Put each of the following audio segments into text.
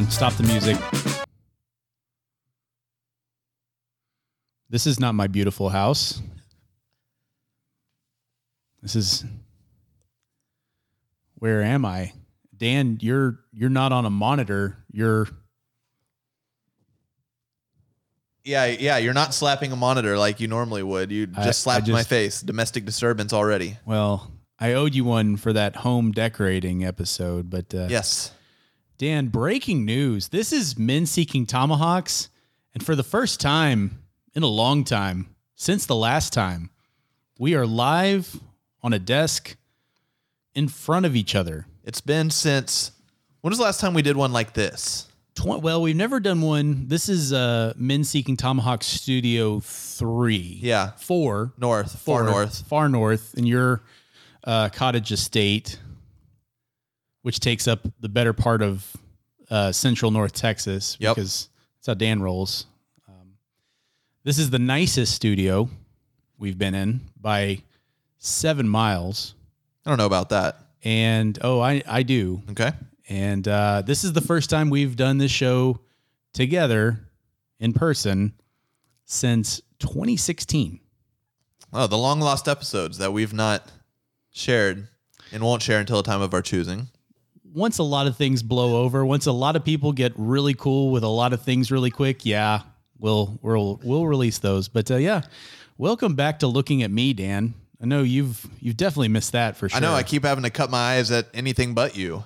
On. Stop the music. This is not my beautiful house. This is where am I? Dan, you're you're not on a monitor. You're Yeah, yeah, you're not slapping a monitor like you normally would. You just I- I slapped my face. Domestic disturbance already. well, I owed you one for that home decorating episode, but uh, Yes. Dan, breaking news. This is Men Seeking Tomahawks. And for the first time in a long time, since the last time, we are live on a desk in front of each other. It's been since when was the last time we did one like this? Tw- well, we've never done one. This is uh, Men Seeking Tomahawk Studio 3. Yeah. Four. North, Four. far north. Far north in your uh, cottage estate, which takes up the better part of uh, central North Texas Yep. because that's how Dan rolls. Um, this is the nicest studio we've been in by seven miles. I don't know about that. And oh, I, I do. Okay. And uh, this is the first time we've done this show together in person since 2016. Oh, the long lost episodes that we've not shared and won't share until the time of our choosing. Once a lot of things blow over, once a lot of people get really cool with a lot of things really quick, yeah, we'll we'll we'll release those. But uh, yeah, welcome back to looking at me, Dan. I know you've you've definitely missed that for sure. I know I keep having to cut my eyes at anything but you.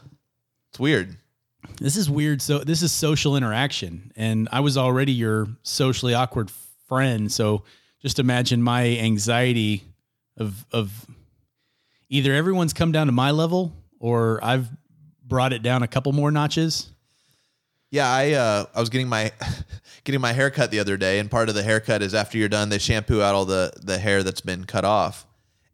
It's weird. this is weird. So this is social interaction, and I was already your socially awkward friend. So just imagine my anxiety of of either everyone's come down to my level or I've brought it down a couple more notches. Yeah, I uh, I was getting my getting my hair cut the other day, and part of the haircut is after you're done, they shampoo out all the the hair that's been cut off.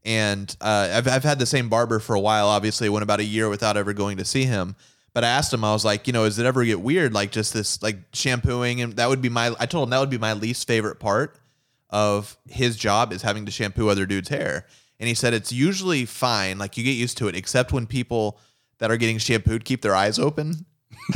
And uh, I've I've had the same barber for a while. Obviously, went about a year without ever going to see him. But I asked him, I was like, you know, does it ever get weird, like just this like shampooing? And that would be my. I told him that would be my least favorite part of his job is having to shampoo other dudes' hair. And he said it's usually fine, like you get used to it, except when people that are getting shampooed keep their eyes open.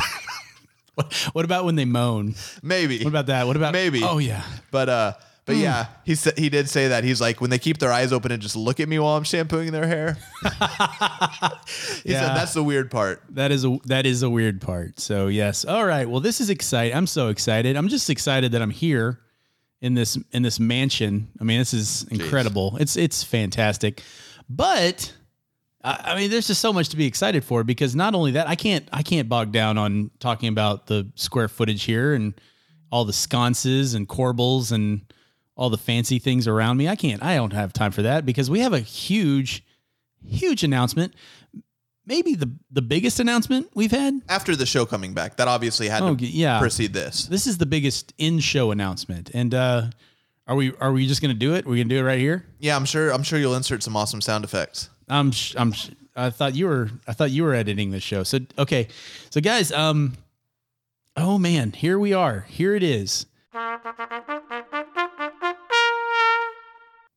What, about when they moan? Maybe. What about that? What about Maybe. Oh yeah. But uh but yeah, he said he did say that. He's like when they keep their eyes open and just look at me while I'm shampooing their hair. he Yeah. said that's the weird part. That is a that is a weird part. So yes. All right. Well, this is exciting. I'm so excited. I'm just excited that I'm here in this in this mansion. I mean, this is incredible. It's it's fantastic. But I I mean, there's just so much to be excited for because not only that, I can't I can't bog down on talking about the square footage here and all the sconces and corbels and all the fancy things around me. I can't. I don't have time for that because we have a huge, huge announcement. Maybe the the biggest announcement we've had. After the show coming back, that obviously had Oh, to yeah. precede this. This is the biggest in show announcement. And uh, are we are we just gonna do it? We're gonna do it right here. Yeah, I'm sure I'm sure you'll insert some awesome sound effects. I'm I'm I thought you were I thought you were editing the show. So okay, so guys, um, oh man, here we are. Here it is.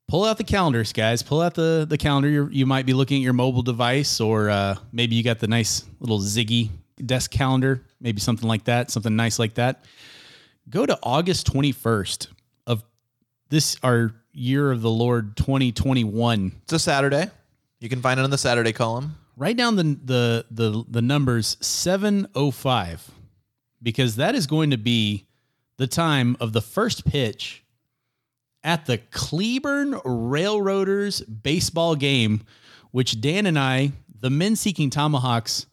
Pull out the calendars, guys. Pull out the the calendar. You're, you might be looking at your mobile device, or uh, maybe you got the nice little Ziggy desk calendar, maybe something like that, something nice like that. Go to August 21st of this our year of the Lord 2021 It's a Saturday. You can find it on the Saturday column. write down the the the the numbers 705 because that is going to be the time of the first pitch at the Cleburne Railroaders baseball game which Dan and I the men seeking tomahawks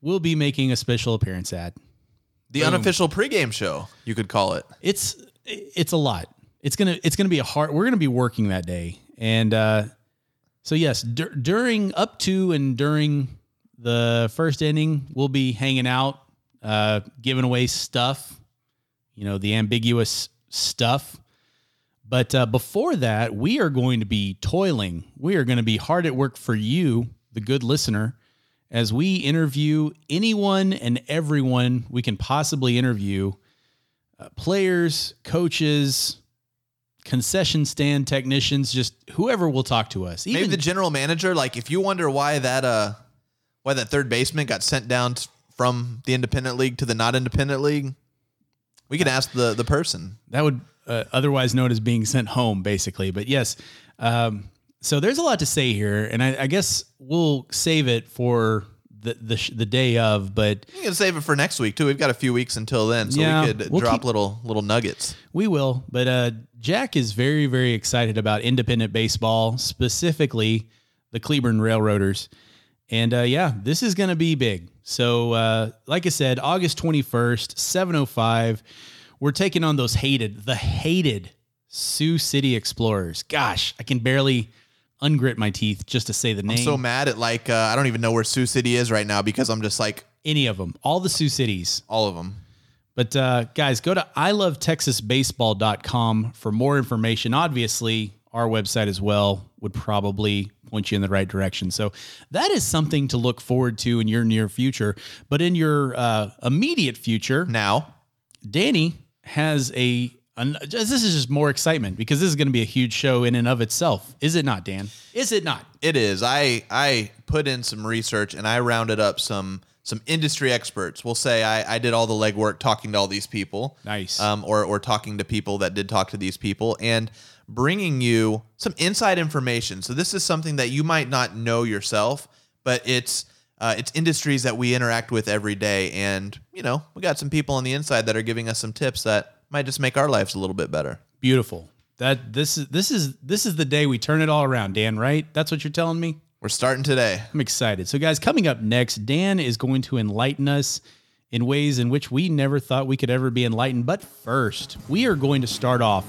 will be making a special appearance at The unofficial pregame show, you could call it. it's it's a lot. It's gonna it's gonna be a hard. We're gonna be working that day, and uh, so yes, dur- during up to and during the first inning, we'll be hanging out, uh, giving away stuff. You know the ambiguous stuff. But uh, before that, we are going to be toiling. We are going to be hard at work for you, the good listener, as we interview anyone and everyone we can possibly interview uh, players, coaches, concession stand technicians, just whoever will talk to us. Even Maybe the general manager. Like, if you wonder why that uh, why that third baseman got sent down from the independent league to the not independent league, we can ask the the person. That would uh, otherwise known as being sent home, basically. But yes, um, so there's a lot to say here, and I, I guess we'll save it for the the, sh- the day of. But You can save it for next week too. We've got a few weeks until then, so Yeah, we could we'll drop keep- little little nuggets. We will, but uh, Jack is very, very excited about independent baseball, specifically the Cleburne Railroaders. And uh, yeah, this is going to be big. So, uh, like I said, August 21st, 705, we're taking on those hated, the hated Sioux City Explorers. Gosh, I can barely ungrit my teeth just to say the name. I'm so mad at like uh, I don't even know where Sioux City is right now because I'm just like Any of them, all the Sioux Cities. all of them. But uh, guys, go to ilovetexasbaseball.com for more information. Obviously, our website as well would probably point you in the right direction. So that is something to look forward to in your near future. But in your uh, immediate future, Now, Danny has a. An, this is just more excitement because this is going to be a huge show in and of itself. Is it not, Dan? Is it not? It is. I I put in some research and I rounded up some some industry experts. We'll say I, I did all the legwork talking to all these people. Nice. Um, or or talking to people that did talk to these people and bringing you some inside information. So this is something that you might not know yourself, but it's uh, it's industries that we interact with every day, and you know we got some people on the inside that are giving us some tips that might just make our lives a little bit better. Beautiful. That this is this is this is the day we turn it all around, Dan. Right? That's what you're telling me. We're starting today. I'm excited. So, guys, coming up next, Dan is going to enlighten us in ways in which we never thought we could ever be enlightened. But first, we are going to start off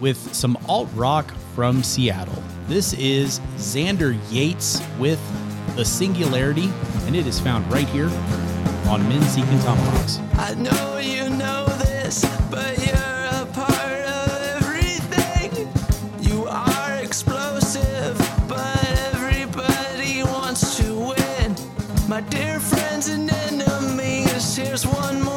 with some alt rock from Seattle. This is Xander Yates with The Singularity, and it is found right here on Men Seeking Tomahawks. I know you know this, but you're a part of everything. You are explosive, but everybody wants to win. My dear friends and enemies, here's one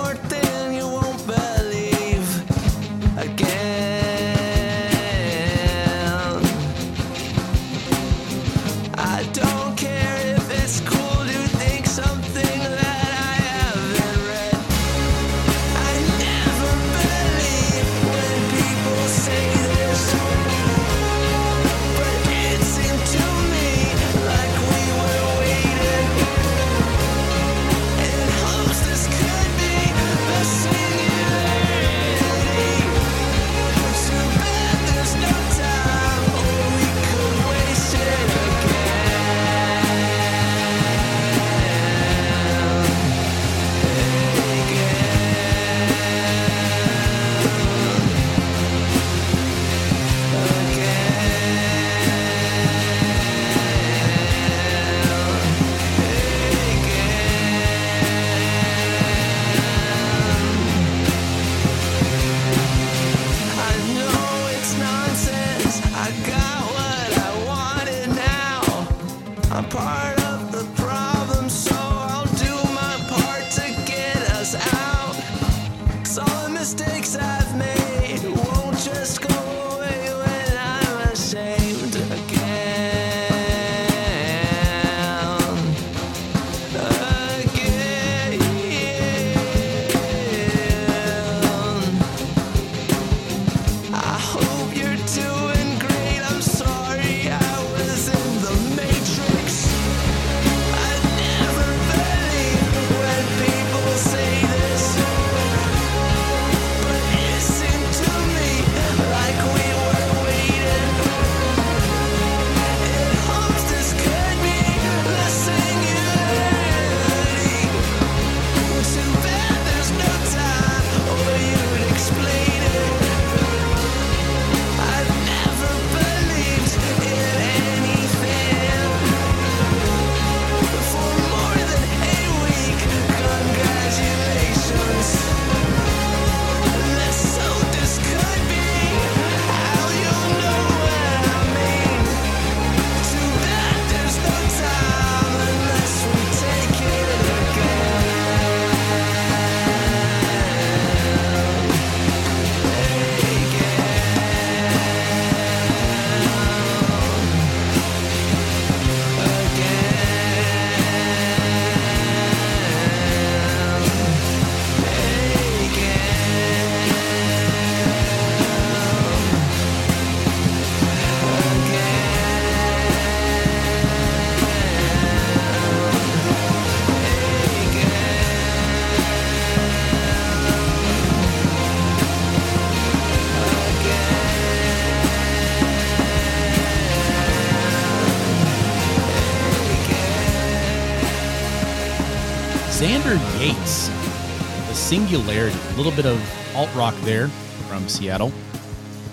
Singularity, a little bit of alt rock there from Seattle.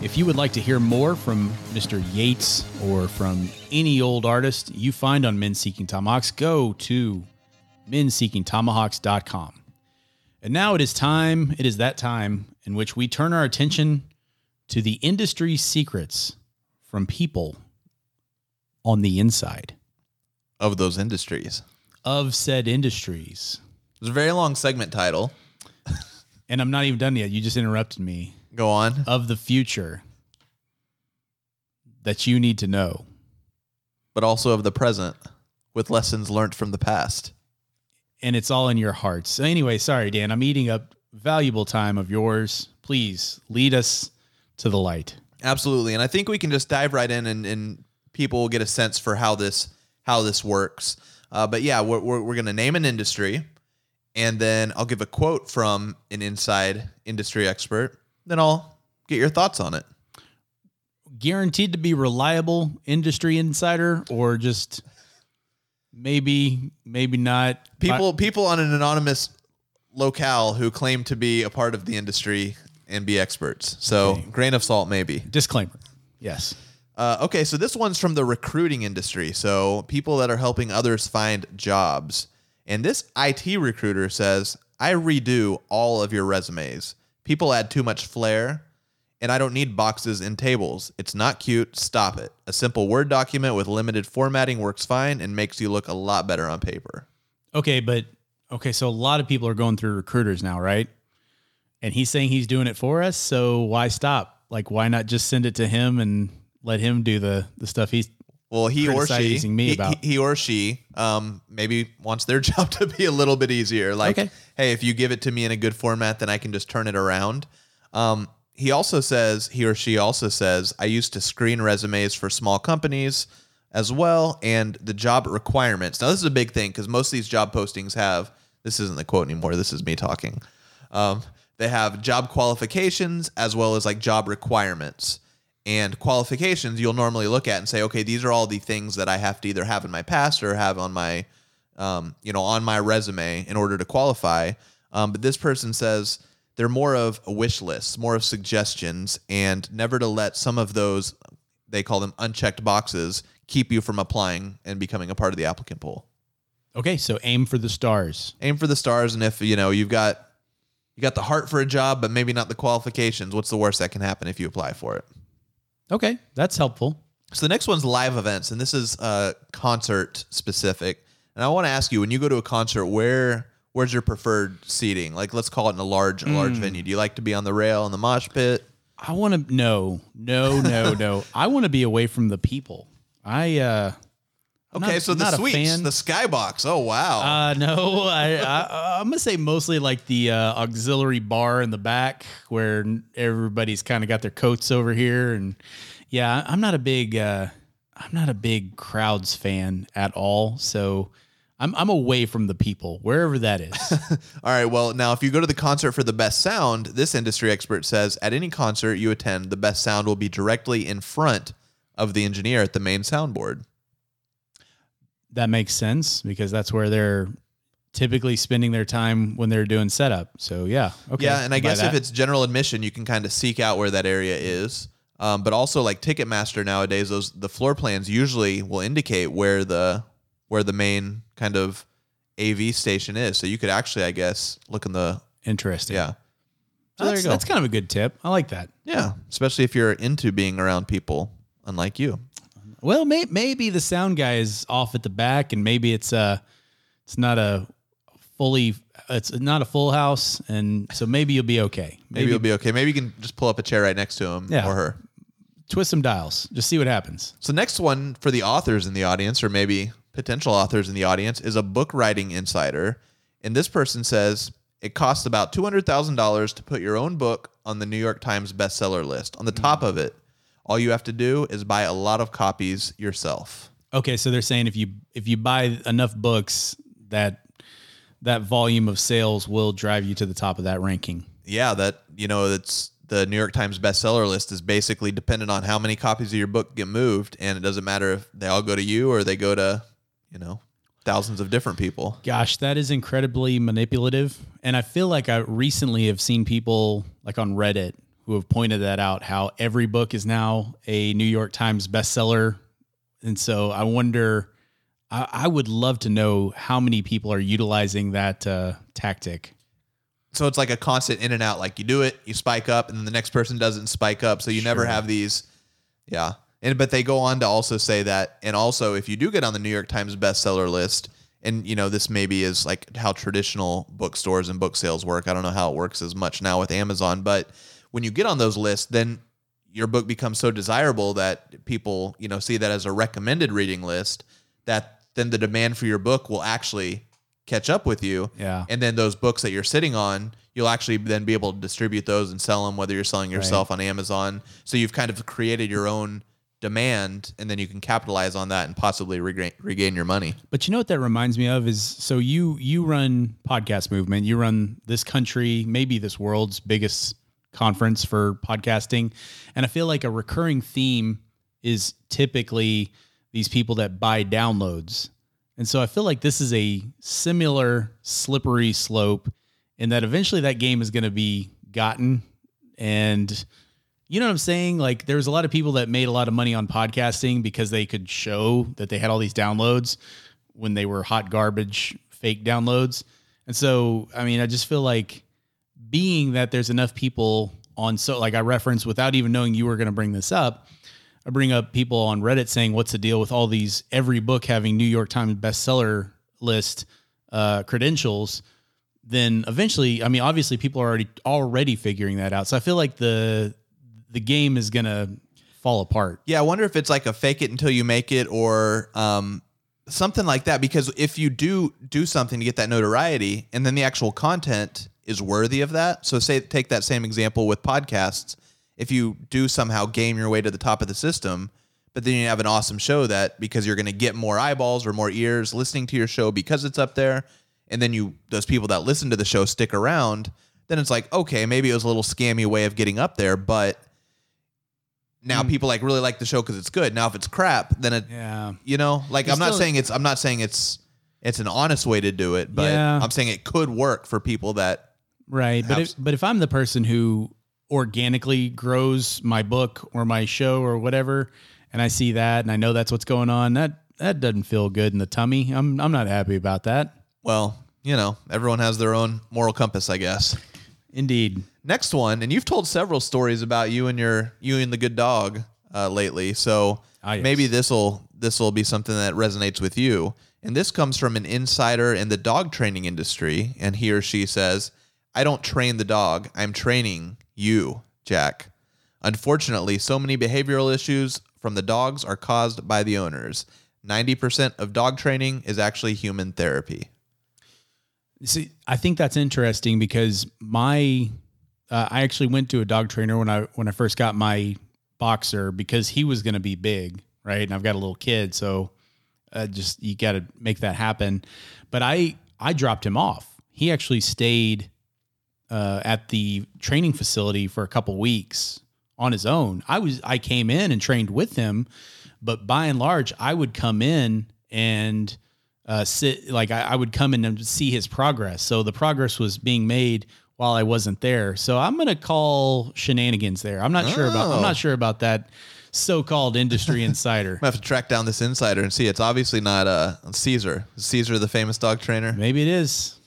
If you would like to hear more from Mr. Yates or from any old artist you find on Men Seeking Tomahawks, go to menseekingtomahawks.com. And now it is time, it is that time in which we turn our attention to the industry secrets from people on the inside Of those industries. of said industries. It's a very long segment title. And I'm not even done yet. You just interrupted me. Go on. Of the future that you need to know. But also of the present with lessons learned from the past. And it's all in your hearts. So anyway, sorry, Dan. I'm eating up valuable time of yours. Please lead us to the light. Absolutely. And I think we can just dive right in and, and people will get a sense for how this how this works. Uh, but yeah, we're, we're, we're going to name an industry and then I'll give a quote from an inside industry expert. Then I'll get your thoughts on it. Guaranteed to be reliable industry insider or just maybe, maybe not. People people on an anonymous locale who claim to be a part of the industry and be experts. So Okay. grain of salt maybe. Disclaimer. Yes. Uh, okay, so this one's from the recruiting industry. So people that are helping others find jobs. And this IT recruiter says, I redo all of your resumes. People add too much flair, and I don't need boxes and tables. It's not cute. Stop it. A simple Word document with limited formatting works fine and makes you look a lot better on paper. Okay, but okay, so a lot of people are going through recruiters now, right? And he's saying he's doing it for us, so why stop? Like why not just send it to him and let him do the the stuff he's Well, he or she, he, about- he or she, um, maybe wants their job to be a little bit easier. Like, Okay. hey, if you give it to me in a good format, then I can just turn it around. Um, he also says, he or she also says, I used to screen resumes for small companies as well, and the job requirements. Now, this is a big thing because most of these job postings have. This isn't the quote anymore. This is me talking. Um, they have job qualifications as well as like job requirements and qualifications you'll normally look at and say okay these are all the things that i have to either have in my past or have on my um, you know on my resume in order to qualify. Um, but this person says they're more of a wish list more of suggestions and never to let some of those they call them unchecked boxes keep you from applying and becoming a part of the applicant pool. Okay, so aim for the stars. aim for the stars and if you know you've got you got the heart for a job but maybe not the qualifications what's the worst that can happen if you apply for it Okay, that's helpful. So the next one's live events, and this is uh, concert specific. And I want to ask you, when you go to a concert, where where's your preferred seating? Like, let's call it in a large a large venue. Do you like to be on the rail in the mosh pit? I want to no, no, no, no. I want to be away from the people. I uh Okay, not- so the suites, the skybox. Oh wow, Uh, no, I, I I'm gonna say mostly like the uh, auxiliary bar in the back where everybody's kind of got their coats over here, and yeah, I'm not a big uh, I'm not a big crowds fan at all. So I'm I'm away from the people wherever that is. All right. Well, now if you go to the concert for the best sound, this industry expert says at any concert you attend, the best sound will be directly in front of the engineer at the main soundboard. That makes sense because that's where they're typically spending their time when they're doing setup. So yeah, okay. Yeah, and I guess if it's general admission, you can kind of seek out where that area is. Um, but also, like Ticketmaster nowadays, those the floor plans usually will indicate where the where the main kind of AV station is. So you could actually, I guess, look in the interesting. yeah. So there you go. that's kind of a good tip. I like that. Yeah, especially if you're into being around people, unlike you. Well, may, maybe the sound guy is off at the back, and maybe it's uh it's not a fully it's not a full house, and so maybe you'll be okay. Maybe, you'll be okay. Maybe you can just pull up a chair right next to him Yeah. or her. twist some dials, just see what happens. So next one for the authors in the audience, or maybe potential authors in the audience, is a book writing insider. And this person says it costs about two hundred thousand dollars to put your own book on the New York Times bestseller list. On the top of it, all you have to do is buy a lot of copies yourself. Okay, so they're saying if you if you buy enough books, that that volume of sales will drive you to the top of that ranking. Yeah, that you know, that's the New York Times bestseller list is basically dependent on how many copies of your book get moved, and it doesn't matter if they all go to you or they go to, you know, thousands of different people. Gosh, that is incredibly manipulative. And I feel like I recently have seen people like on Reddit who have pointed that out how every book is now a New York Times bestseller. And so I wonder, I, I would love to know how many people are utilizing that uh, tactic. So it's like a constant in and out. Like you do it, you spike up, and then the next person doesn't spike up. So you never have these. Yeah. And but they go on to also say that, and also if you do get on the New York Times bestseller list, and you know this maybe is like how traditional bookstores and book sales work. I don't know how it works as much now with Amazon, but when you get on those lists, then your book becomes so desirable that people you know see that as a recommended reading list. That then the demand for your book will actually catch up with you. Yeah. And then those books that you're sitting on, you'll actually then be able to distribute those and sell them, whether you're selling yourself on Amazon. So you've kind of created your own demand, and then you can capitalize on that and possibly regain, regain your money. But you know what that reminds me of is so you you run podcast movement, you run this country, maybe this world's biggest conference for podcasting, and I feel like a recurring theme is typically these people that buy downloads. And so I feel like this is a similar slippery slope in that eventually that game is going to be gotten and you know what I'm saying? Like there's a lot of people that made a lot of money on podcasting because they could show that they had all these downloads when they were hot garbage fake downloads. And so, I mean, I just feel like being that there's enough people on so like I referenced without even knowing you were going to bring this up, I bring up people on Reddit saying what's the deal with all these every book having New York Times bestseller list uh, credentials then eventually I mean obviously people are already already figuring that out. So I feel like the the game is going to fall apart. Yeah, I wonder if it's like a fake it until you make it or um, something like that. Because if you do do something to get that notoriety, and then the actual content is worthy of that. So say take that same example with podcasts. If you do somehow game your way to the top of the system, but then you have an awesome show that because you're going to get more eyeballs or more ears listening to your show because it's up there, and then you those people that listen to the show stick around, then it's like okay, maybe it was a little scammy way of getting up there, but now hmm. people like really like the show because it's good. Now if it's crap, then it Yeah. you know like You I'm not still- saying it's I'm not saying it's it's an honest way to do it, but Yeah. I'm saying it could work for people that Right. But if, but if I'm the person who organically grows my book or my show or whatever and I see that and I know that's what's going on, that that doesn't feel good in the tummy. I'm I'm not happy about that. well, you know, everyone has their own moral compass, I guess. Indeed. Next one, and you've told several stories about you and your you and the good dog uh, lately. So Ah, yes. maybe this will this will be something that resonates with you. And this comes from an insider in the dog training industry, and he or she says, "I don't train the dog. I'm training you, Jack. Unfortunately, so many behavioral issues from the dogs are caused by the owners. 90% of dog training is actually human therapy." See, I think that's interesting because my uh, I actually went to a dog trainer when I when I first got my boxer because he was going to be big, right? And I've got a little kid, so uh, just you got to make that happen. But I I dropped him off. He actually stayed uh, at the training facility for a couple weeks on his own. I was I came in and trained with him, but by and large, I would come in and uh, sit like I, I would come in and see his progress. So the progress was being made while I wasn't there. So I'm gonna call shenanigans there. I'm not sure about I'm Oh. not sure about that so-called industry insider. I'm gonna have to track down this insider and see. It's obviously not uh, Cesar. Is Cesar, the famous dog trainer. Maybe it is.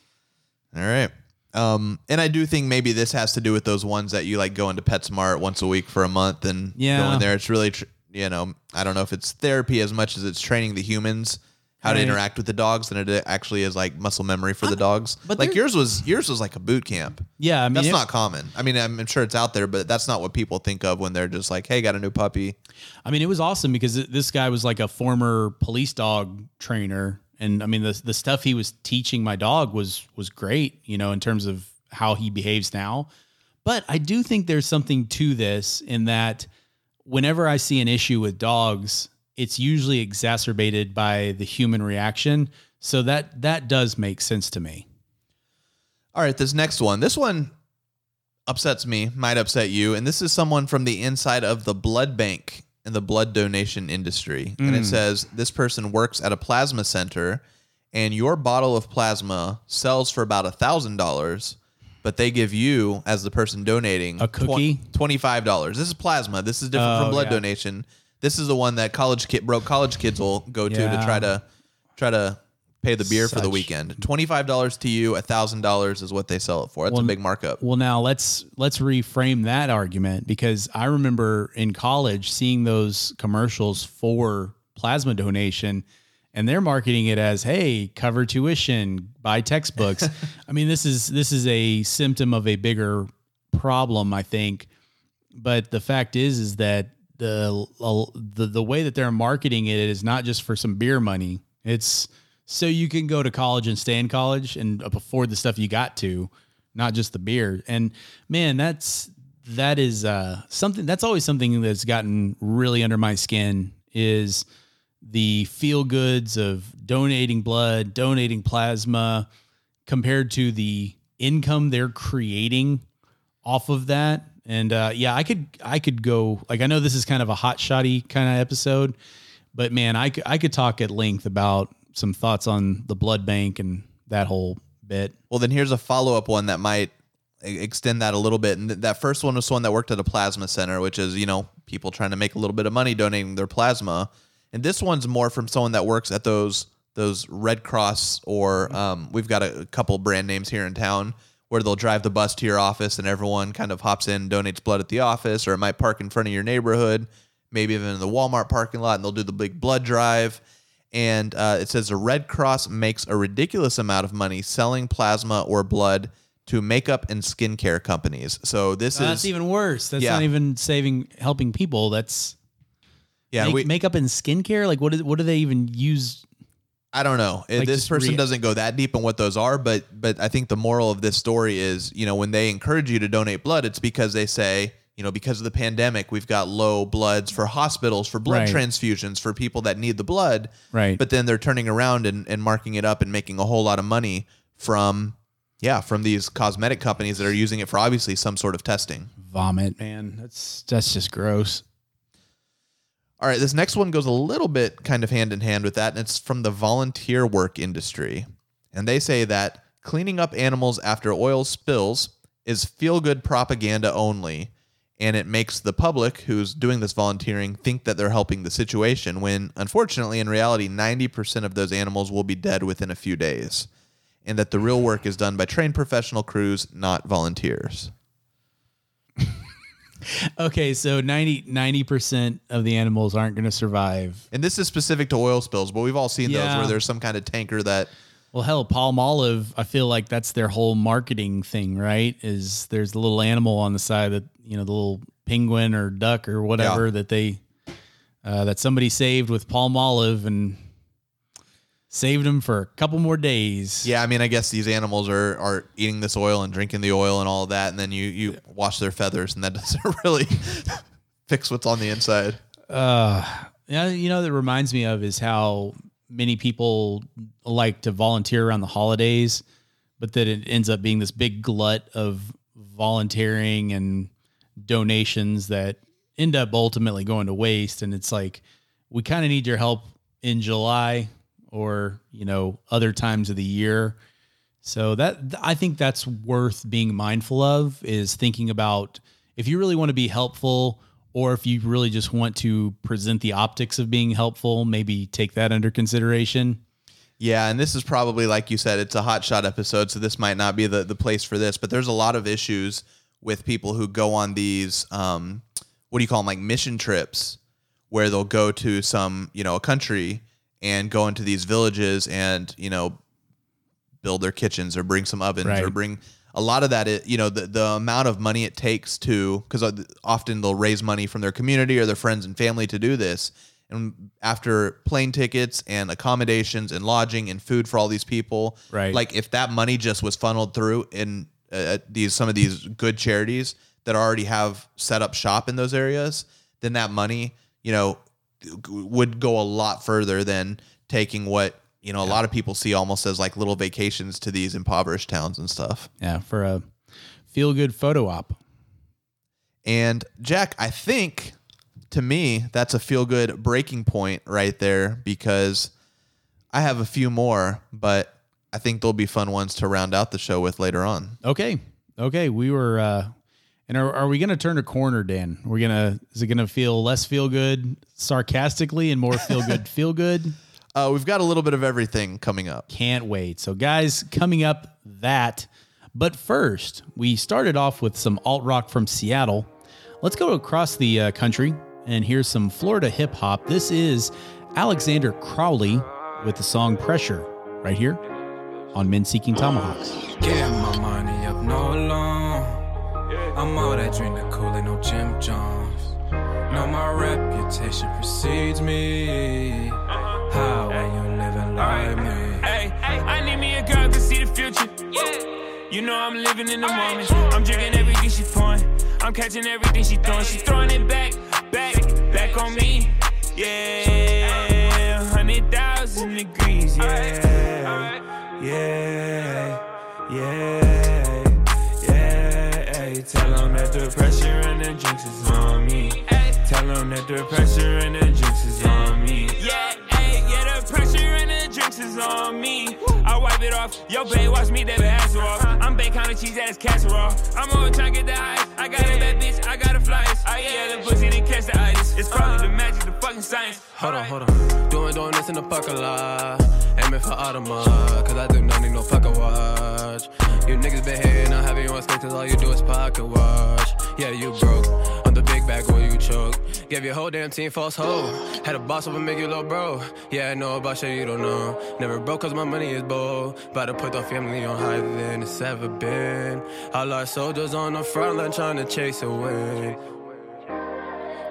All right. Um, and I do think maybe this has to do with those ones that you like go into PetSmart once a week for a month and Yeah. go in there. It's really, tr- you know, I don't know if it's therapy as much as it's training the humans how to Right. interact with the dogs than it actually is like muscle memory for the dogs. but like yours was yours was like a boot camp. Yeah, I mean That's it- not common. I mean, I'm, I'm sure it's out there, but that's not what people think of when they're just like, "Hey, got a new puppy." I mean, it was awesome because this guy was like a former police dog trainer, and I mean, the the stuff he was teaching my dog was was great, you know, in terms of how he behaves now. But I do think there's something to this in that whenever I see an issue with dogs, it's usually exacerbated by the human reaction. So that that does make sense to me. All right, this next one. This one upsets me, might upset you. And this is someone from the inside of the blood bank in the blood donation industry. And it mm. says this person works at a plasma center and your bottle of plasma sells for about a thousand dollars, but they give you as the person donating A cookie? twenty five dollars. This is plasma. This is different Oh, from blood yeah. donation. This is the one that college kid broke college kids will go to to try to try to pay the beer for the Such- weekend. Twenty five dollars to you, a thousand dollars is what they sell it for. That's a big markup. Well, now let's let's reframe that argument because I remember in college seeing those commercials for plasma donation and they're marketing it as hey, cover tuition, buy textbooks. I mean, this is this is a symptom of a bigger problem, I think. But the fact is is that the the the way that they're marketing it is not just for some beer money. It's so you can go to college and stay in college and afford the stuff you got to, not just the beer. And man, that's that is uh, something that's always something that's gotten really under my skin is the feel goods of donating blood, donating plasma compared to the income they're creating off of that. And uh, yeah, I could I could go like I know this is kind of a hot shotty kind of episode, but man, I could I could talk at length about some thoughts on the blood bank and that whole bit. Well, then here's a follow up one that might extend that a little bit. And th- that first one was one that worked at a plasma center, which is, you know, people trying to make a little bit of money donating their plasma. And this one's more from someone that works at those those Red Cross or um, we've got a, a couple brand names here in town where they'll drive the bus to your office and everyone kind of hops in, donates blood at the office, or it might park in front of your neighborhood, maybe even in the Walmart parking lot, and they'll do the big blood drive and uh, it says the Red Cross makes a ridiculous amount of money selling plasma or blood to makeup and skincare companies. So this That's is even worse. That's Yeah. not even saving helping people. That's yeah. make, we, makeup and skincare. Like what is what do they even use? I don't know. like this person re- doesn't go that deep on what those are, but but I think the moral of this story is you know when they encourage you to donate blood, it's because they say. You know, because of the pandemic, we've got low bloods for hospitals, for blood Right. transfusions, for people that need the blood. Right. But then they're turning around and, and marking it up and making a whole lot of money from, yeah, from these cosmetic companies that are using it for obviously some sort of testing. Vomit, man. That's that's just gross. All right, this next one goes a little bit kind of hand in hand with that, and it's from the volunteer work industry. And they say that cleaning up animals after oil spills is feel good propaganda only. And it makes the public who's doing this volunteering think that they're helping the situation when, unfortunately, in reality, 90% of those animals will be dead within a few days. And that the real work is done by trained professional crews, not volunteers. Okay, so 90 percent of the animals aren't going to survive. And this is specific to oil spills, but we've all seen those where there's some kind of tanker that Well, hell, Palmolive. I feel like that's their whole marketing thing, right? Is there's a little animal on the side that you know the little penguin or duck or whatever Yeah. that they uh, that somebody saved with Palmolive and saved them for a couple more days. Yeah, I mean, I guess these animals are are eating this oil and drinking the oil and all of that, and then you you wash their feathers, and that doesn't really fix what's on the inside. Uh, yeah, you know that reminds me of is how many people like to volunteer around the holidays, but that it ends up being this big glut of volunteering and donations that end up ultimately going to waste. And it's like we kind of need your help in July or you know other times of the year. So that I think that's worth being mindful of is thinking about if you really want to be helpful or if you really just want to present the optics of being helpful, maybe take that under consideration. Yeah, and this is probably like you said, it's a hot shot episode, so this might not be the the place for this. But there's a lot of issues with people who go on these um, what do you call them, like mission trips, where they'll go to some you know a country and go into these villages and you know build their kitchens or bring some ovens or bring a lot of that it, you know the, the amount of money it takes to because often they'll raise money from their community or their friends and family to do this and after plane tickets and accommodations and lodging and food for all these people Right. like if that money just was funneled through in uh, these some of these good charities that already have set up shop in those areas then that money you know would go a lot further than taking what you know a lot of people see almost as like little vacations to these impoverished towns and stuff Yeah, for a feel good photo op. and jack i think to me that's a feel good breaking point right there because I have a few more, but I think there'll be fun ones to round out the show with later on. Okay. Okay. We were, uh, and are, are we going to turn a corner, Dan? We're going to, is it going to feel less feel good sarcastically and more feel good, feel good? Uh, we've got a little bit of everything coming up. Can't wait. So, guys, coming up that. But first, we started off with some alt rock from Seattle. Let's go across the uh, country and hear some Florida hip hop. This is Alexander Crowley with the song Pressure right here on Men Seeking Tomahawks. Getting my money up no long. I'm all that drink the cool ain't no Jim Jones. No, my reputation precedes me. How when you living like me? Hey, I need me a girl to see the future. You know I'm living in the moment. I'm drinking everything she pouring. I'm catching everything she throwing. She throwing it back, back, back on me. Yeah, hundred thousand degrees. Yeah, yeah, yeah, yeah. Tell 'em that the pressure and the drinks is on me. Tell 'em that the pressure and the drinks is on me. Yeah, drinks is on me. I wipe it off. Yo, babe, watch me, David Hasselhoff. I'm bake on the cheese that is casserole. I'm always trying to get the ice. I got a bad bitch, I got a flies. I eat the pussy, then catch the itis. It's probably the magic, the fucking science. Hold on, hold on. Doing, doing this in the parking lot. Aiming for Audemars, uh, cause I do not need no pocket watch. You niggas been hating, I'm having you on stage, cause all you do is pocket watch. Yeah, you broke. I'm the big bag where you choke. Gave your whole damn team false hope. Had a boss over make you little bro. Yeah, I know about shit you don't know. Never broke cause my money is bold. About to put the family on higher than it's ever been. All our soldiers on the front line trying to chase a win.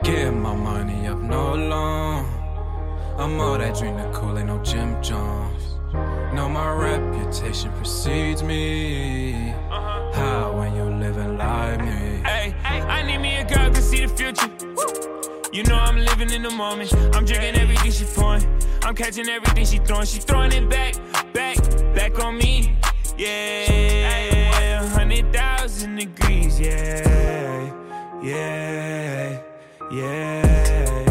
Getting my money up no loan. I'm all that drink the cool ain't no Jim Jones. No, my reputation precedes me. Uh-huh. How when you living like me? Hey, hey, I need me a girl to see the future. You know I'm living in the moment. I'm drinking everything she pouring. I'm catching everything she throwing. She throwing it back, back, back on me. Yeah, hundred thousand degrees. Yeah, yeah, yeah,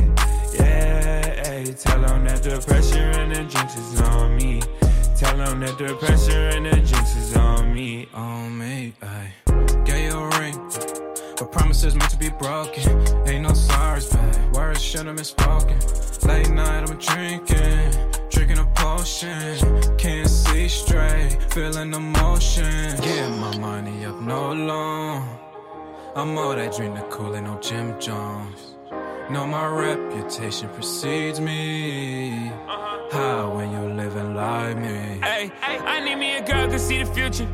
yeah. Tell 'em that the pressure and the drinks is on me. Tell 'em that the pressure and the drinks is on me. on me. Ay. But promises meant to be broken. Ain't no sorries, babe. Words should have been spoken. Late night, I'm drinking, drinking a potion. Can't see straight, feeling emotion. Get my money up no loan. I'm all that drink the cool no Jim Jones. No, my reputation precedes me. Uh-huh. How when you living like me? Hey, hey, I need me a girl to see the future.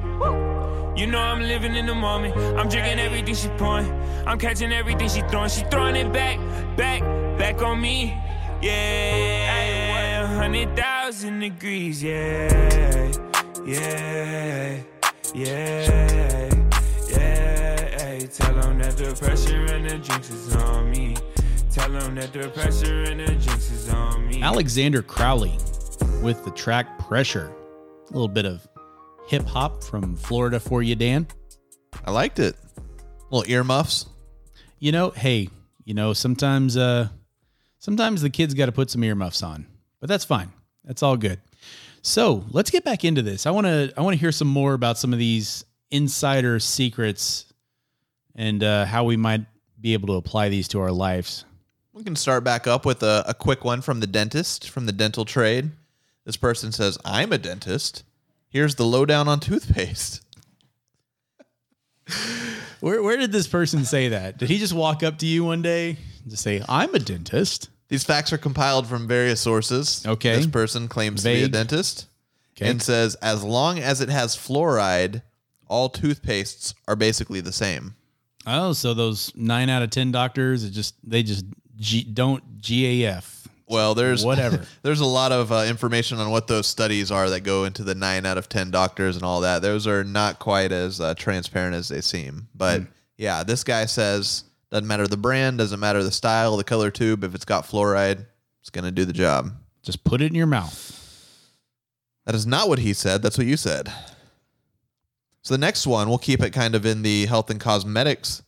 You know I'm living in the moment. I'm drinking everything she pouring. I'm catching everything she throwing. She throwing it back, back, back on me. Yeah, hundred thousand degrees. Yeah, yeah, yeah, yeah. Tell 'em that the pressure and the drinks is on me. Tell 'em that the pressure and the drinks is on me. Alexander Crowley with the track Pressure. A little bit of hip hop from Florida for you, Dan. I liked it. Little earmuffs. You know, hey, you know, sometimes uh sometimes the kids got to put some earmuffs on. But that's fine. That's all good. So, let's get back into this. I want to I want to hear some more about some of these insider secrets and uh how we might be able to apply these to our lives. We can start back up with a, a quick one from the dentist, from the dental trade. This person says, I'm a dentist. Here's the lowdown on toothpaste. Where where did this person say that? Did he just walk up to you one day and just say, "I'm a dentist"? These facts are compiled from various sources. Okay. This person claims to be a Vague. dentist Okay. and says, as long as it has fluoride, all toothpastes are basically the same. Oh, so those nine out of ten doctors, it just they just G, don't GAF. Well, there's Whatever. there's a lot of uh, information on what those studies are that go into the nine out of ten doctors and all that. Those are not quite as uh, transparent as they seem. But Hmm. yeah, this guy says doesn't matter the brand, doesn't matter the style, the color tube. If it's got fluoride, it's gonna do the job. Just put it in your mouth. That is not what he said. That's what you said. So the next one, we'll keep it kind of in the health and cosmetics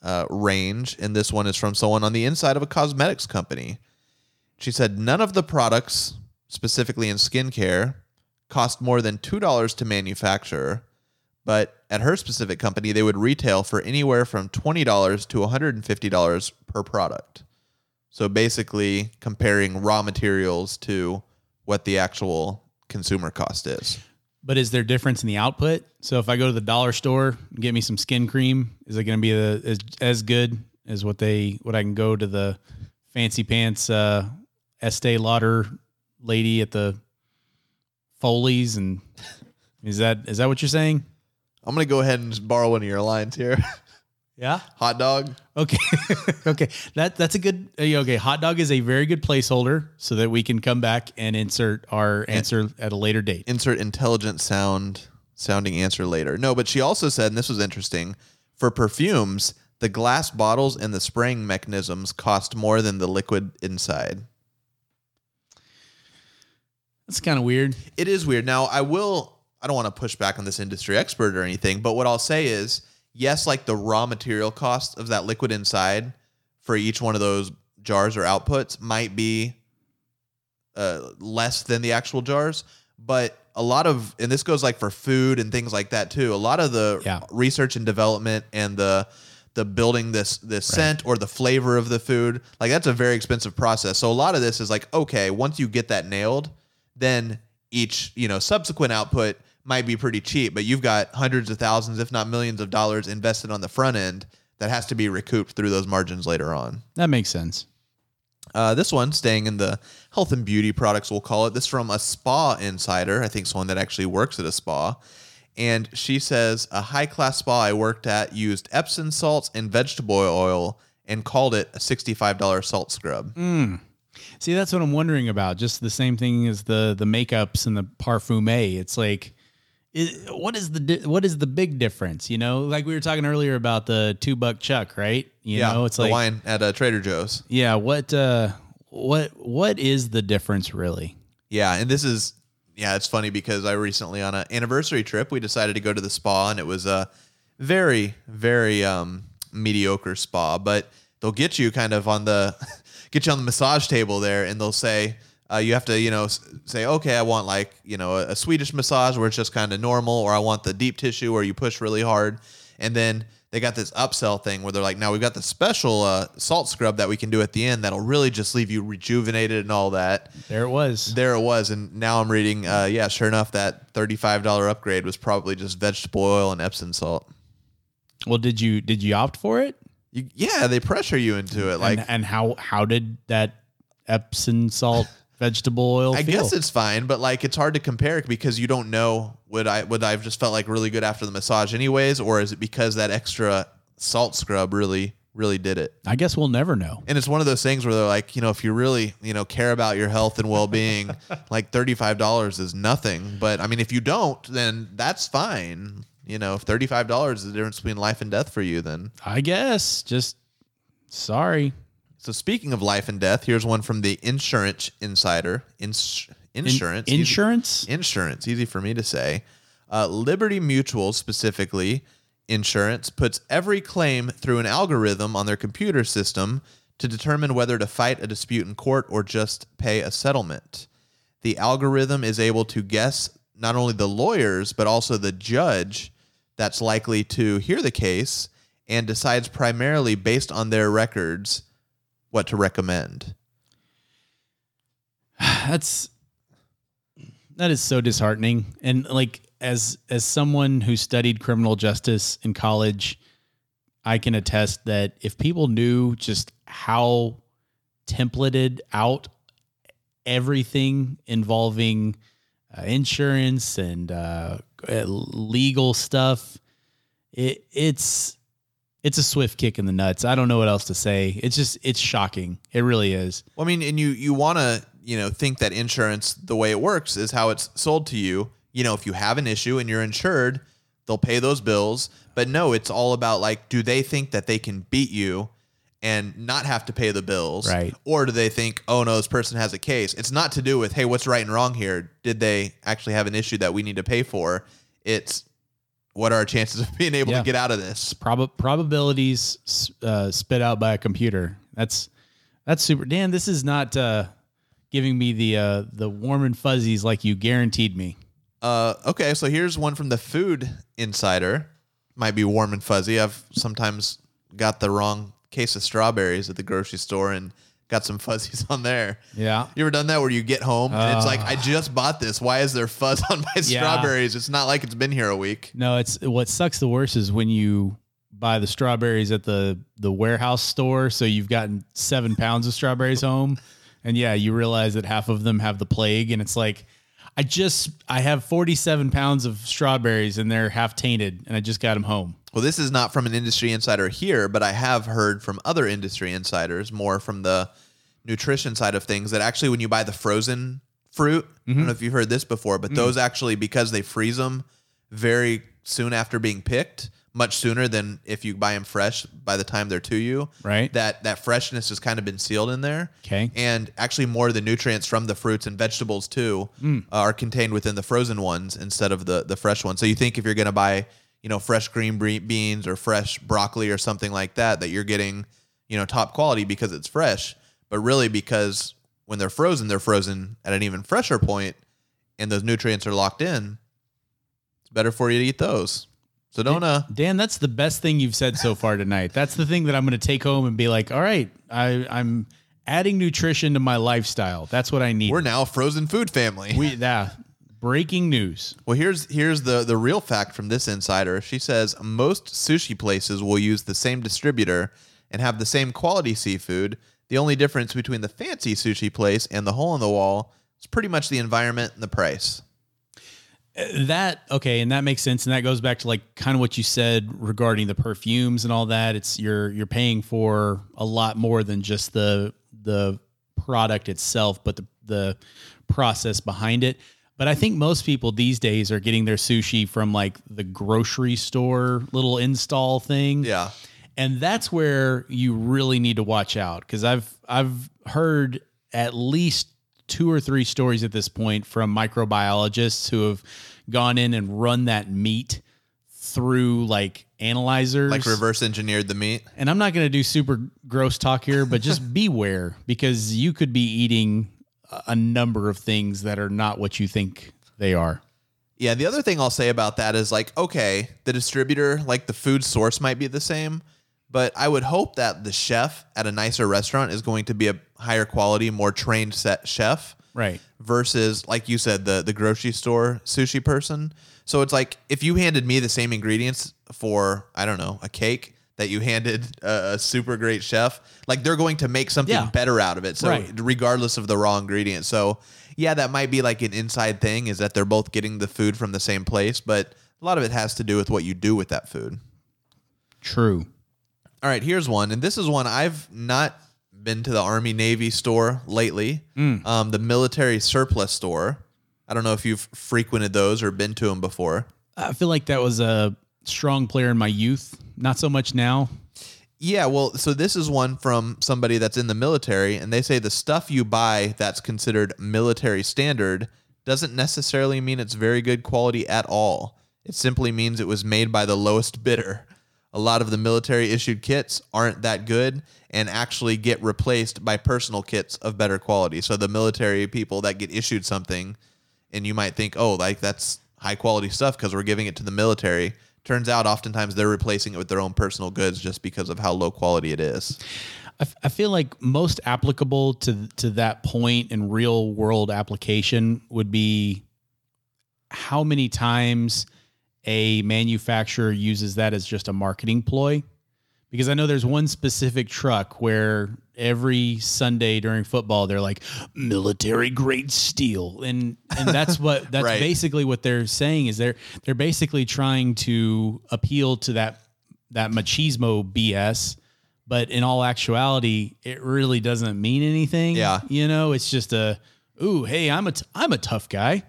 uh, range. And this one is from someone on the inside of a cosmetics company. She said, none of the products specifically in skincare, cost more than $2 to manufacture, but at her specific company, they would retail for anywhere from $20 to $150 per product. So basically, comparing raw materials to what the actual consumer cost is. But is there difference in the output? So if I go to the dollar store and get me some skin cream, is it going to be as, as good as what they what I can go to the fancy pants uh, Estee Lauder lady at the Foley's and is that is that what you're saying? I'm going to go ahead and borrow one of your lines here. Yeah. Hot dog. Okay. okay. That that's a good. uh, Okay. Hot dog is a very good placeholder so that we can come back and insert our answer at a later date. insert intelligent sound sounding answer later. No, but she also said, and this was interesting, for perfumes, the glass bottles and the spraying mechanisms cost more than the liquid inside. That's kind of weird. It is weird. Now, I will I don't want to push back on this industry expert or anything, but what I'll say is, yes, like the raw material cost of that liquid inside for each one of those jars or outputs might be uh, less than the actual jars, but a lot of and this goes like for food and things like that too. A lot of the Yeah. research and development and the the building this this scent or the flavor of the food, like that's a very expensive process. So a lot of this is like okay, once you get that nailed, then each you know subsequent output might be pretty cheap, but you've got hundreds of thousands, if not millions of dollars invested on the front end that has to be recouped through those margins later on. That makes sense. Uh, this one, staying in the health and beauty products, we'll call it. This from a spa insider. I think someone that actually works at a spa. And she says a high class spa I worked at used Epsom salts and vegetable oil and called it a $65 salt scrub. See, that's what I'm wondering about. Just the same thing as the the makeups and the parfume. It's like, it, what is the di- what is the big difference? You know, like we were talking earlier about the two buck chuck, right? You know, it's the like, wine at uh, Trader Joe's. yeah, what uh, what what is the difference really? Yeah, and this is yeah, it's funny because I recently on an anniversary trip we decided to go to the spa and it was a very very um mediocre spa, but they'll get you kind of on the get you on the massage table there and they'll say uh, you have to you know say okay I want like you know a, a Swedish massage where it's just kind of normal or I want the deep tissue where you push really hard and then they got this upsell thing where they're like now we've got the special uh, salt scrub that we can do at the end that'll really just leave you rejuvenated and all that There it was. there it was, and now I'm reading. Uh, yeah, sure enough, that thirty-five dollar upgrade was probably just vegetable oil and Epsom salt. Well, did you did you opt for it? You, yeah, they pressure you into it. Like, and, and how how did that Epsom salt vegetable oil I feel? guess it's fine, but like, it's hard to compare because you don't know would I would I've just felt like really good after the massage, anyways, or is it because that extra salt scrub really really did it? I guess we'll never know. And it's one of those things where they're like, you know, if you really, you know, care about your health and well being, like $35 is nothing. But I mean, if you don't, then that's fine. You know, if $35 is the difference between life and death for you, then. I guess just sorry. So speaking of life and death, here's one from the Insurance Insider. Ins- In- insurance. Easy- insurance. insurance, easy for me to say. Uh, Liberty Mutual, specifically, insurance, puts every claim through an algorithm on their computer system to determine whether to fight a dispute in court or just pay a settlement. The algorithm is able to guess not only the lawyers, but also the judge that's likely to hear the case and decides primarily based on their records what to recommend. That's that is so disheartening. And like as as someone who studied criminal justice in college, I can attest that if people knew just how templated out everything involving uh, insurance and uh, Uh, legal stuff, it it's it's a swift kick in the nuts. I don't know what else to say. It's just it's shocking. It really is. Well, I mean, and you you want to you know think that insurance the way it works is how it's sold to you. You know, if you have an issue and you're insured, they'll pay those bills. But no, it's all about like, do they think that they can beat you and not have to pay the bills, Right. Or do they think, oh no, this person has a case? It's not to do with hey, what's right and wrong here. Did they actually have an issue that we need to pay for? It's what are our chances of being able Yeah. to get out of this? Prob- probabilities uh, spit out by a computer. That's that's super. Dan, this is not uh, giving me the uh, the warm and fuzzies like you guaranteed me. Uh, okay, so here's one from the Food Insider. Might be warm and fuzzy. I've sometimes got the wrong case of strawberries at the grocery store and got some fuzzies on there. Yeah. You ever done that where you get home and it's like, I just bought this. Why is there fuzz on my Yeah. strawberries? It's not like it's been here a week. No, it's what sucks the worst is when you buy the strawberries at the the warehouse store. So you've gotten seven pounds of strawberries home, and yeah, you realize that half of them have the plague, and it's like. I just I have 47 pounds of strawberries and they're half tainted and I just got them home. Well, this is not from an industry insider here, but I have heard from other industry insiders, more from the nutrition side of things, that actually when you buy the frozen fruit, I don't mm-hmm. know if you've heard this before, but mm-hmm. those actually, because they freeze them very soon after being picked, much sooner than if you buy them fresh by the time they're to you. Right. That that freshness has kind of been sealed in there. Okay. And actually, more of the nutrients from the fruits and vegetables too Mm. are contained within the frozen ones instead of the the fresh ones. So you think if you're going to buy, you know, fresh green beans or fresh broccoli or something like that, that you're getting, you know, top quality because it's fresh, but really because when they're frozen, they're frozen at an even fresher point, and those nutrients are locked in. It's better for you to eat those. So don't uh Dan, that's the best thing you've said so far tonight. That's the thing that I'm going to take home and be like, all right, I, I'm adding nutrition to my lifestyle. That's what I need. we're now a frozen food family. we yeah. Breaking news. Well, here's here's the the real fact from this insider. She says most sushi places will use the same distributor and have the same quality seafood. The only difference between the fancy sushi place and the hole in the wall is pretty much the environment and the price. That okay, and that makes sense, and that goes back to like kind of what you said regarding the perfumes and all that. It's you're you're paying for a lot more than just the the product itself, but the the process behind it. But I think most people these days are getting their sushi from like the grocery store little install thing. Yeah. and that's where you really need to watch out because I've I've heard at least two or three stories at this point from microbiologists who have gone in and run that meat through like analyzers Like reverse engineered the meat. and I'm not going to do super gross talk here, but just beware because you could be eating a- a number of things that are not what you think they are. Yeah, the other thing I'll say about that is like, okay, the distributor, like the food source might be the same, but I would hope that the chef at a nicer restaurant is going to be a higher quality, more trained set chef. Right. versus like you said the the grocery store sushi person. So it's like if you handed me the same ingredients for I don't know a cake that you handed a, a super great chef, like they're going to make something Yeah. better out of it. So Right. regardless of the raw ingredients. So yeah, that might be like an inside thing is that they're both getting the food from the same place, but a lot of it has to do with what you do with that food. True. All right, here's one, and this is one I've not been to the Army Navy store lately. Um, the military surplus store. I don't know if you've frequented those or been to them before. I feel like that was a strong player in my youth. Not so much now. Yeah, well, so this is one from somebody that's in the military, and they say the stuff you buy that's considered military standard doesn't necessarily mean it's very good quality at all. It simply means it was made by the lowest bidder. A lot of the military issued kits aren't that good and actually get replaced by personal kits of better quality. So the military people that get issued something, and you might think, oh, like that's high quality stuff because we're giving it to the military. Turns out, oftentimes they're replacing it with their own personal goods just because of how low quality it is. I, f- I feel like most applicable to to that point in real world application would be how many times a manufacturer uses that as just a marketing ploy. Because I know there's one specific truck where every Sunday during football they're like military grade steel, and and that's what that's Right. basically what they're saying is they're they're basically trying to appeal to that that machismo BS but in all actuality, it really doesn't mean anything. Yeah. you know, it's just a, ooh, hey, I'm a, t- I'm a tough guy.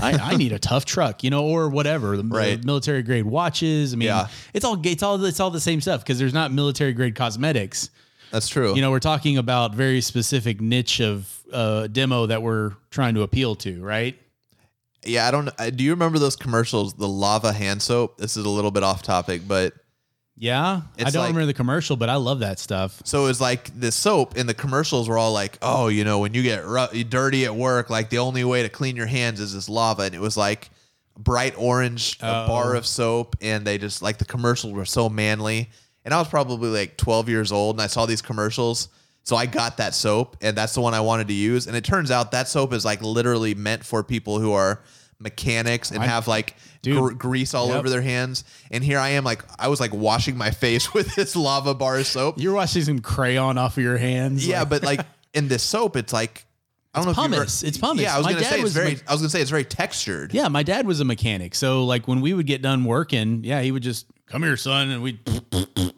I, I need a tough truck, you know, or whatever. The, the Right. military grade watches. I mean, Yeah. it's all it's all it's all the same stuff because there's not military grade cosmetics. That's true. You know, we're talking about very specific niche of uh, demo that we're trying to appeal to, right? yeah, I don't. uh, Do you remember those commercials? The lava hand soap. This is a little bit off topic, but Yeah, I don't like- remember the commercial, but I love that stuff. So it was like the soap and the commercials were all like, oh, you know, when you get ru- dirty at work, like the only way to clean your hands is this lava. And it was like bright orange, a oh. bar of soap. And they just like the commercials were so manly. And I was probably like 12 years old and I saw these commercials. So I got that soap and that's the one I wanted to use. And it turns out that soap is like literally meant for people who are mechanics and have like. Gr- grease all Yep. over their hands. And here I am, like, I was like washing my face with this lava bar soap. You're washing some crayon off of your hands. Yeah, like- but like in this soap, it's like I don't It's know pumice. It's pumice. Yeah, I was My gonna say it's very. like- I was gonna say it's very textured. Yeah, my dad was a mechanic. So like when we would get done working, yeah, he would just come here, son, and we'd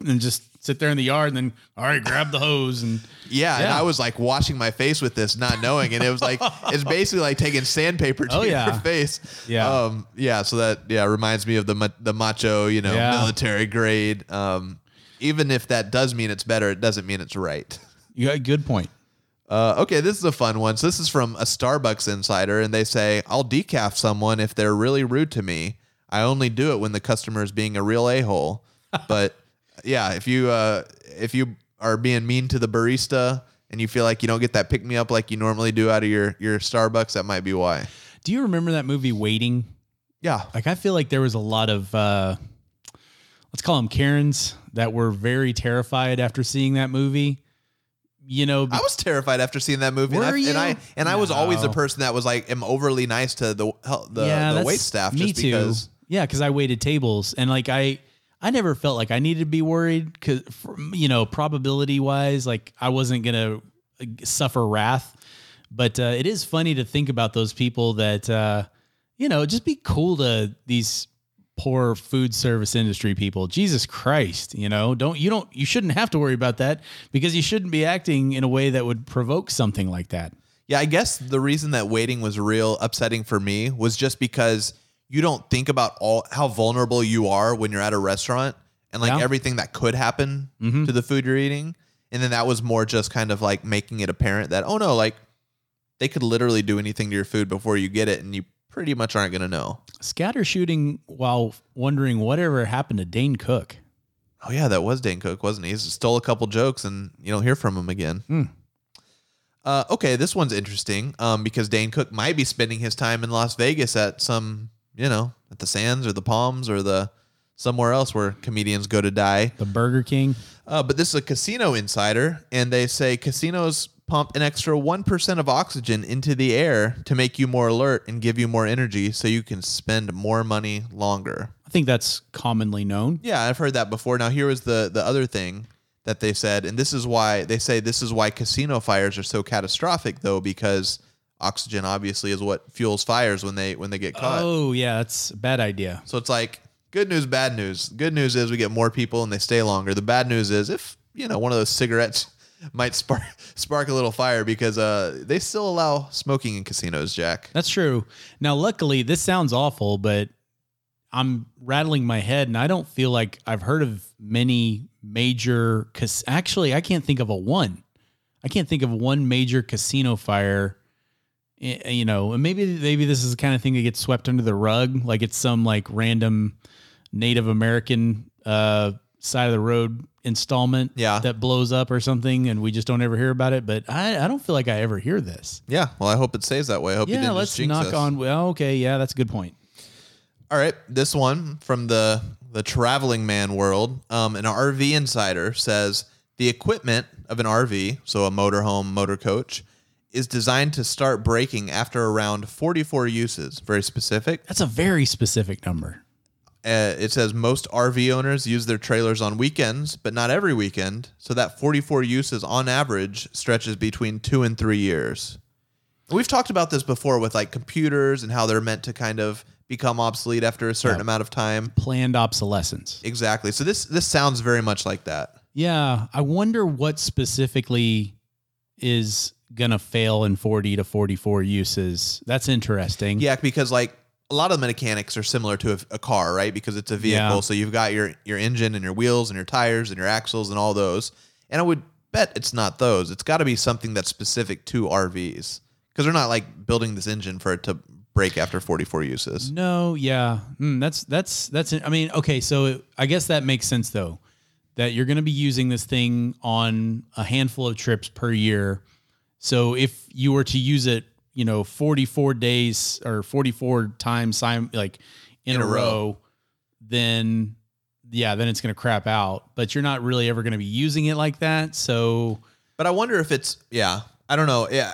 and just sit there in the yard and then all right, grab the hose and yeah, and I was like washing my face with this, not knowing, and it was like it's basically like taking sandpaper to Oh, yeah. your face. Yeah. um, yeah. So that yeah reminds me of the the macho, you know, Yeah. military grade. Um, even if that does mean it's better, it doesn't mean it's right. you got a good point. Uh, okay, this is a fun one. So this is from a Starbucks insider, and they say, "I'll decaf someone if they're really rude to me. I only do it when the customer is being a real a hole. but yeah, if you uh, if you are being mean to the barista and you feel like you don't get that pick me up like you normally do out of your your Starbucks, that might be why. Do you remember that movie Waiting? Yeah, Like I feel like there was a lot of uh let's call them Karens that were very terrified after seeing that movie. You know, I was terrified after seeing that movie, and I, and I and I was always the person that was like am overly nice to the the, the wait staff Me just too. Yeah, because I waited tables and like I, I never felt like I needed to be worried because you know probability wise, like I wasn't gonna suffer wrath. But uh, it is funny to think about those people that uh, you know just be cool to these poor food service industry people. Jesus Christ, you know, don't you don't you shouldn't have to worry about that because you shouldn't be acting in a way that would provoke something like that. Yeah, I guess the reason that waiting was real upsetting for me was just because you don't think about all how vulnerable you are when you're at a restaurant and like Yeah. everything that could happen to the food you're eating. And then that was more just kind of like making it apparent that oh no, like they could literally do anything to your food before you get it and you pretty much aren't going to know. Scatter shooting while wondering whatever happened to Dane Cook. Oh yeah, that was Dane Cook, wasn't he? He stole a couple jokes and you don't hear from him again. Uh, okay, this one's interesting um, because Dane Cook might be spending his time in Las Vegas at some, you know, at the Sands or the Palms or the somewhere else where comedians go to die. The Burger King. Uh, but this is a casino insider, and they say casinos pump an extra 1% of oxygen into the air to make you more alert and give you more energy so you can spend more money longer. I think that's commonly known. Yeah, I've heard that before. Now here was the the other thing that they said, and this is why they say this is why casino fires are so catastrophic, though, because oxygen obviously is what fuels fires when they when they get caught. Oh, yeah, that's a bad idea. So it's like good news, bad news. Good news is we get more people and they stay longer. The bad news is if you know one of those cigarettes might spark spark a little fire because uh they still allow smoking in casinos, Jack. That's true. Now, luckily, this sounds awful, but I'm rattling my head and I don't feel like I've heard of many major cas- actually I can't think of a one. I can't think of one major casino fire. Eh, You know, and maybe maybe this is the kind of thing that gets swept under the rug, like it's some like random Native American uh, side of the road installment Yeah. that blows up or something, and we just don't ever hear about it. But I, I don't feel like I ever hear this. Yeah, well, I hope it stays that way. I hope you Yeah, didn't let's knock us. on. Well, okay, yeah, that's a good point. All right, this one from the the traveling man world. Um, an RV insider says the equipment of an RV, so a motorhome, motor coach, is designed to start breaking after around 44 uses. Very specific. That's a very specific number. Uh, it says most RV owners use their trailers on weekends, but not every weekend. So that 44 uses on average stretches between two and three years. We've talked about this before with like computers and how they're meant to kind of become obsolete after a certain Yeah. amount of time. Planned obsolescence. Exactly. So this this sounds very much like that. Yeah, I wonder what specifically is gonna fail in 40 to 44 uses. That's interesting. Yeah, because like a lot of the mechanics are similar to a, a car, right? Because it's a vehicle, Yeah. so you've got your your engine and your wheels and your tires and your axles and all those. And I would bet it's not those. It's got to be something that's specific to RVs because they're not like building this engine for it to break after 44 uses. No, yeah, Mm, that's that's that's. I mean, okay, so I guess that makes sense though. that you're going to be using this thing on a handful of trips per year. So if you were to use it, you know, 44 days or 44 times like in, a, row, then yeah, then it's going to crap out, but you're not really ever going to be using it like that. So But I wonder if it's yeah. I don't know. Yeah,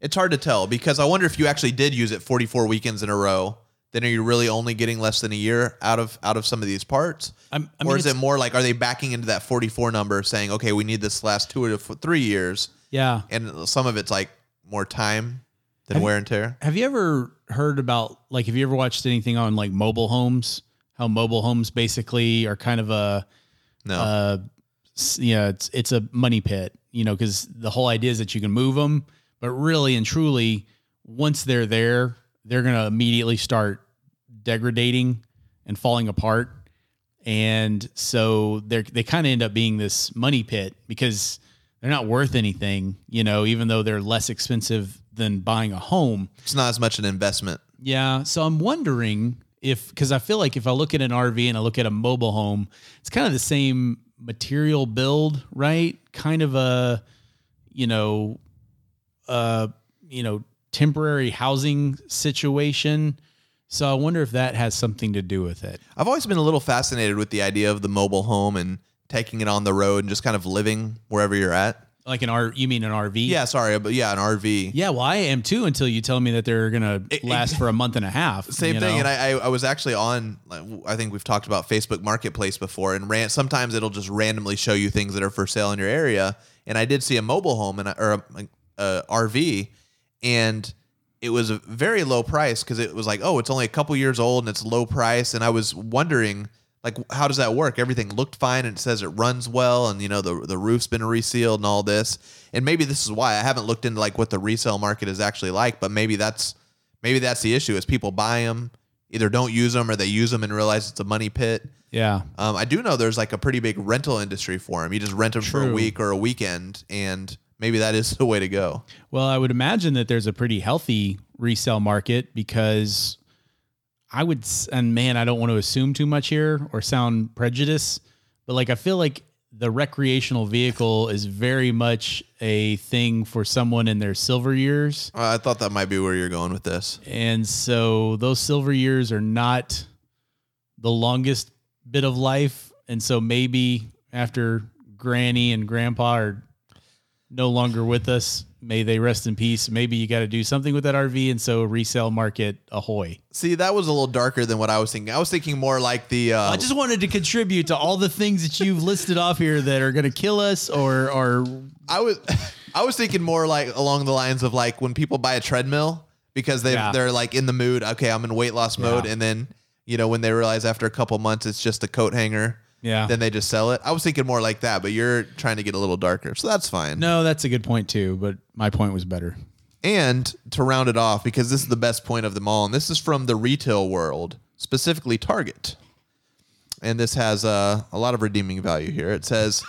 it's hard to tell because I wonder if you actually did use it 44 weekends in a row. Then are you really only getting less than a year out of out of some of these parts? I'm, I or is it more like are they backing into that 44 number, saying okay, we need this last two or three years, yeah. and some of it's like more time than wear and tear. Have you ever heard about like have you ever watched anything on like mobile homes? How mobile homes basically are kind of a No, uh s- yeah, it's it's a money pit, you know, cuz the whole idea is that you can move them, but really and truly once they're there, they're going to immediately start degrading and falling apart. And so they're they kind of end up being this money pit because they're not worth anything, you know, even though they're less expensive than buying a home. it's not as much an investment. Yeah. So I'm wondering if, because I feel like if I look at an RV and I look at a mobile home, it's kind of the same material build, right? Kind of a, you know, uh, you know, temporary housing situation. So I wonder if that has something to do with it. I've always been a little fascinated with the idea of the mobile home and taking it on the road and just kind of living wherever you're at. Like an R, you mean an RV? Yeah, sorry, but yeah, an RV. Yeah. Well, I am too until you tell me that they're gonna last for a month and a half. Same thing, know? and I, I I was actually on. I think we've talked about Facebook Marketplace before, and ran, sometimes it'll just randomly show you things that are for sale in your area. And I did see a mobile home and or a, a RV, and it was a very low price because it was like, oh, it's only a couple years old and it's low price. And I was wondering, like, how does that work? Everything looked fine and it says it runs well, and you know the the roof's been resealed and all this. And maybe this is why I haven't looked into like what the resale market is actually like, but maybe that's maybe that's the issue is people buy them either don't use them or they use them and realize it's a money pit yeah. um, i do know there's like a pretty big rental industry for them you just rent them for a week or a weekend and maybe that is the way to go Well, I would imagine that there's a pretty healthy resale market because I would, and man, I don't want to assume too much here or sound prejudiced, but like I feel like the recreational vehicle is very much a thing for someone in their silver years. Uh, i thought that might be where you're going with this And so those silver years are not the longest bit of life. And so maybe after granny and grandpa are no longer with us, may they rest in peace. Maybe you got to do something with that RV. And so resale market, ahoy. see that was a little darker than what i was thinking i was thinking more like the uh, I just wanted to contribute to all the things that you've listed off here that are going to kill us or, or I was I was thinking more like along the lines of like when people buy a treadmill because they Yeah. they're like in the mood. Okay, I'm in weight loss mode, Yeah. and then you know when they realize after a couple months it's just a coat hanger. Yeah. Then they just sell it. I was thinking more like that, but you're trying to get a little darker, so that's fine. no, that's a good point too. But my point was better. And to round it off, because this is the best point of them all, and this is from the retail world, specifically Target. And this has uh, a lot of redeeming value here. It says,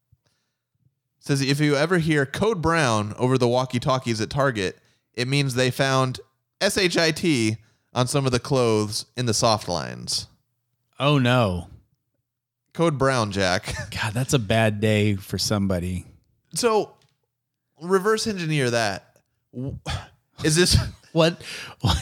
says if you ever hear code brown over the walkie-talkies at Target, it means they found shit on some of the clothes in the soft lines. Oh no. Code brown, Jack. God, that's a bad day for somebody. So reverse engineer that. Is this What?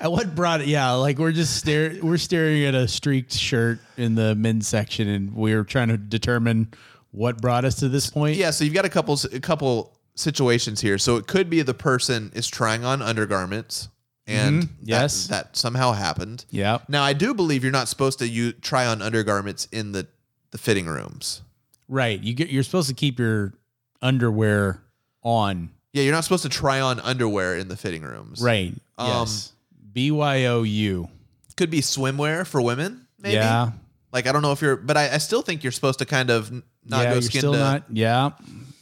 What brought it? Yeah, like we're just staring. We're staring at a streaked shirt in the men's section, and we're trying to determine what brought us to this point. Yeah, so you've got a couple a couple situations here. So it could be the person is trying on undergarments, and Mhm, yes. that, that somehow happened. Yeah. Now I do believe you're not supposed to you try on undergarments in the the fitting rooms. Right. You get. You're supposed to keep your underwear on. Yeah, you're not supposed to try on underwear in the fitting rooms. Right. Um, yes. B y o u. Could be swimwear for women. Maybe. Yeah. Like I don't know if you're, but I, I still think you're supposed to kind of not yeah. go You're skin still to. not. Yeah.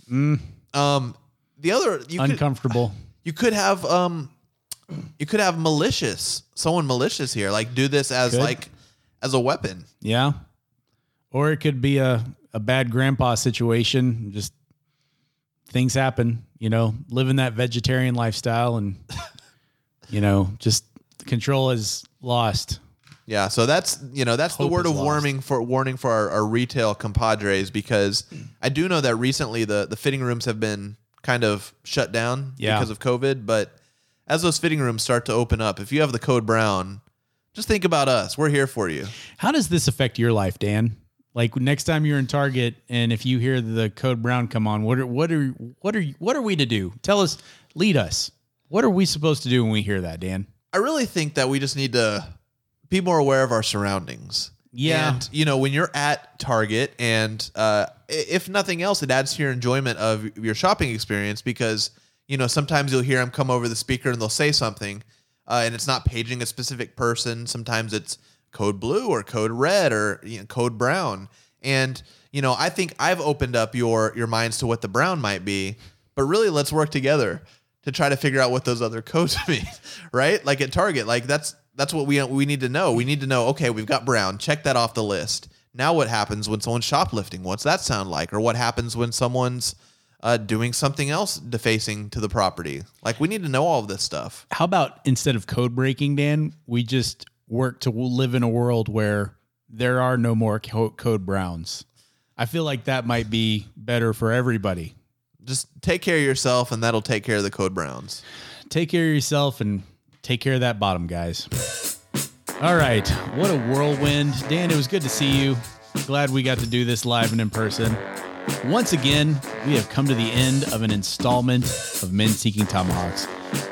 Um, the other you could, Uncomfortable. you could have um you could have malicious someone malicious here like do this as Could. like as a weapon yeah. Or it could be a a bad grandpa situation. Just things happen. You know, living that vegetarian lifestyle, and you know, just control is lost. Yeah, so that's you know that's Hope the word is of lost. warning for warning for our, our retail compadres because I do know that recently the the fitting rooms have been kind of shut down Yeah. because of COVID. But as those fitting rooms start to open up, if you have the code Brown, just think about us. We're here for you. How does this affect your life, Dan? Like next time you're in Target and if you hear the code brown come on, what are what are what are what are we to do? Tell us, lead us. What are we supposed to do when we hear that, Dan? I really think that we just need to be more aware of our surroundings. Yeah. And, you know, when you're at Target and uh, if nothing else, it adds to your enjoyment of your shopping experience because, you know, sometimes you'll hear them come over the speaker and they'll say something uh, and it's not paging a specific person. Sometimes it's code blue or code red or you know, code brown. And, you know, I think I've opened up your your minds to what the brown might be, but really let's work together to try to figure out what those other codes mean, right? Like at Target, like that's that's what we we need to know. We need to know. Okay, we've got brown. Check that off the list. Now, what happens when someone's shoplifting? What's that sound like? Or what happens when someone's uh, doing something else defacing to the property? Like we need to know all of this stuff. How about instead of code breaking, Dan, we just work to live in a world where there are no more co- code browns. I feel like that might be better for everybody. Just take care of yourself, and that'll take care of the code browns. Take care of yourself and take care of that bottom, guys. All right. What a whirlwind. Dan, it was good to see you. Glad we got to do this live and in person. Once again, we have come to the end of an installment of Men Seeking Tomahawks.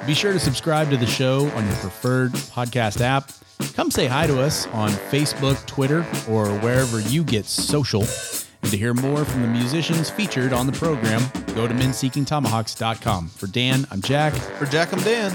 Be sure to subscribe to the show on your preferred podcast app. Come say hi to us on Facebook, Twitter, or wherever you get social. And to hear more from the musicians featured on the program, go to menseekingtomahawks.com. For Dan, I'm Jack. For Jack, I'm Dan.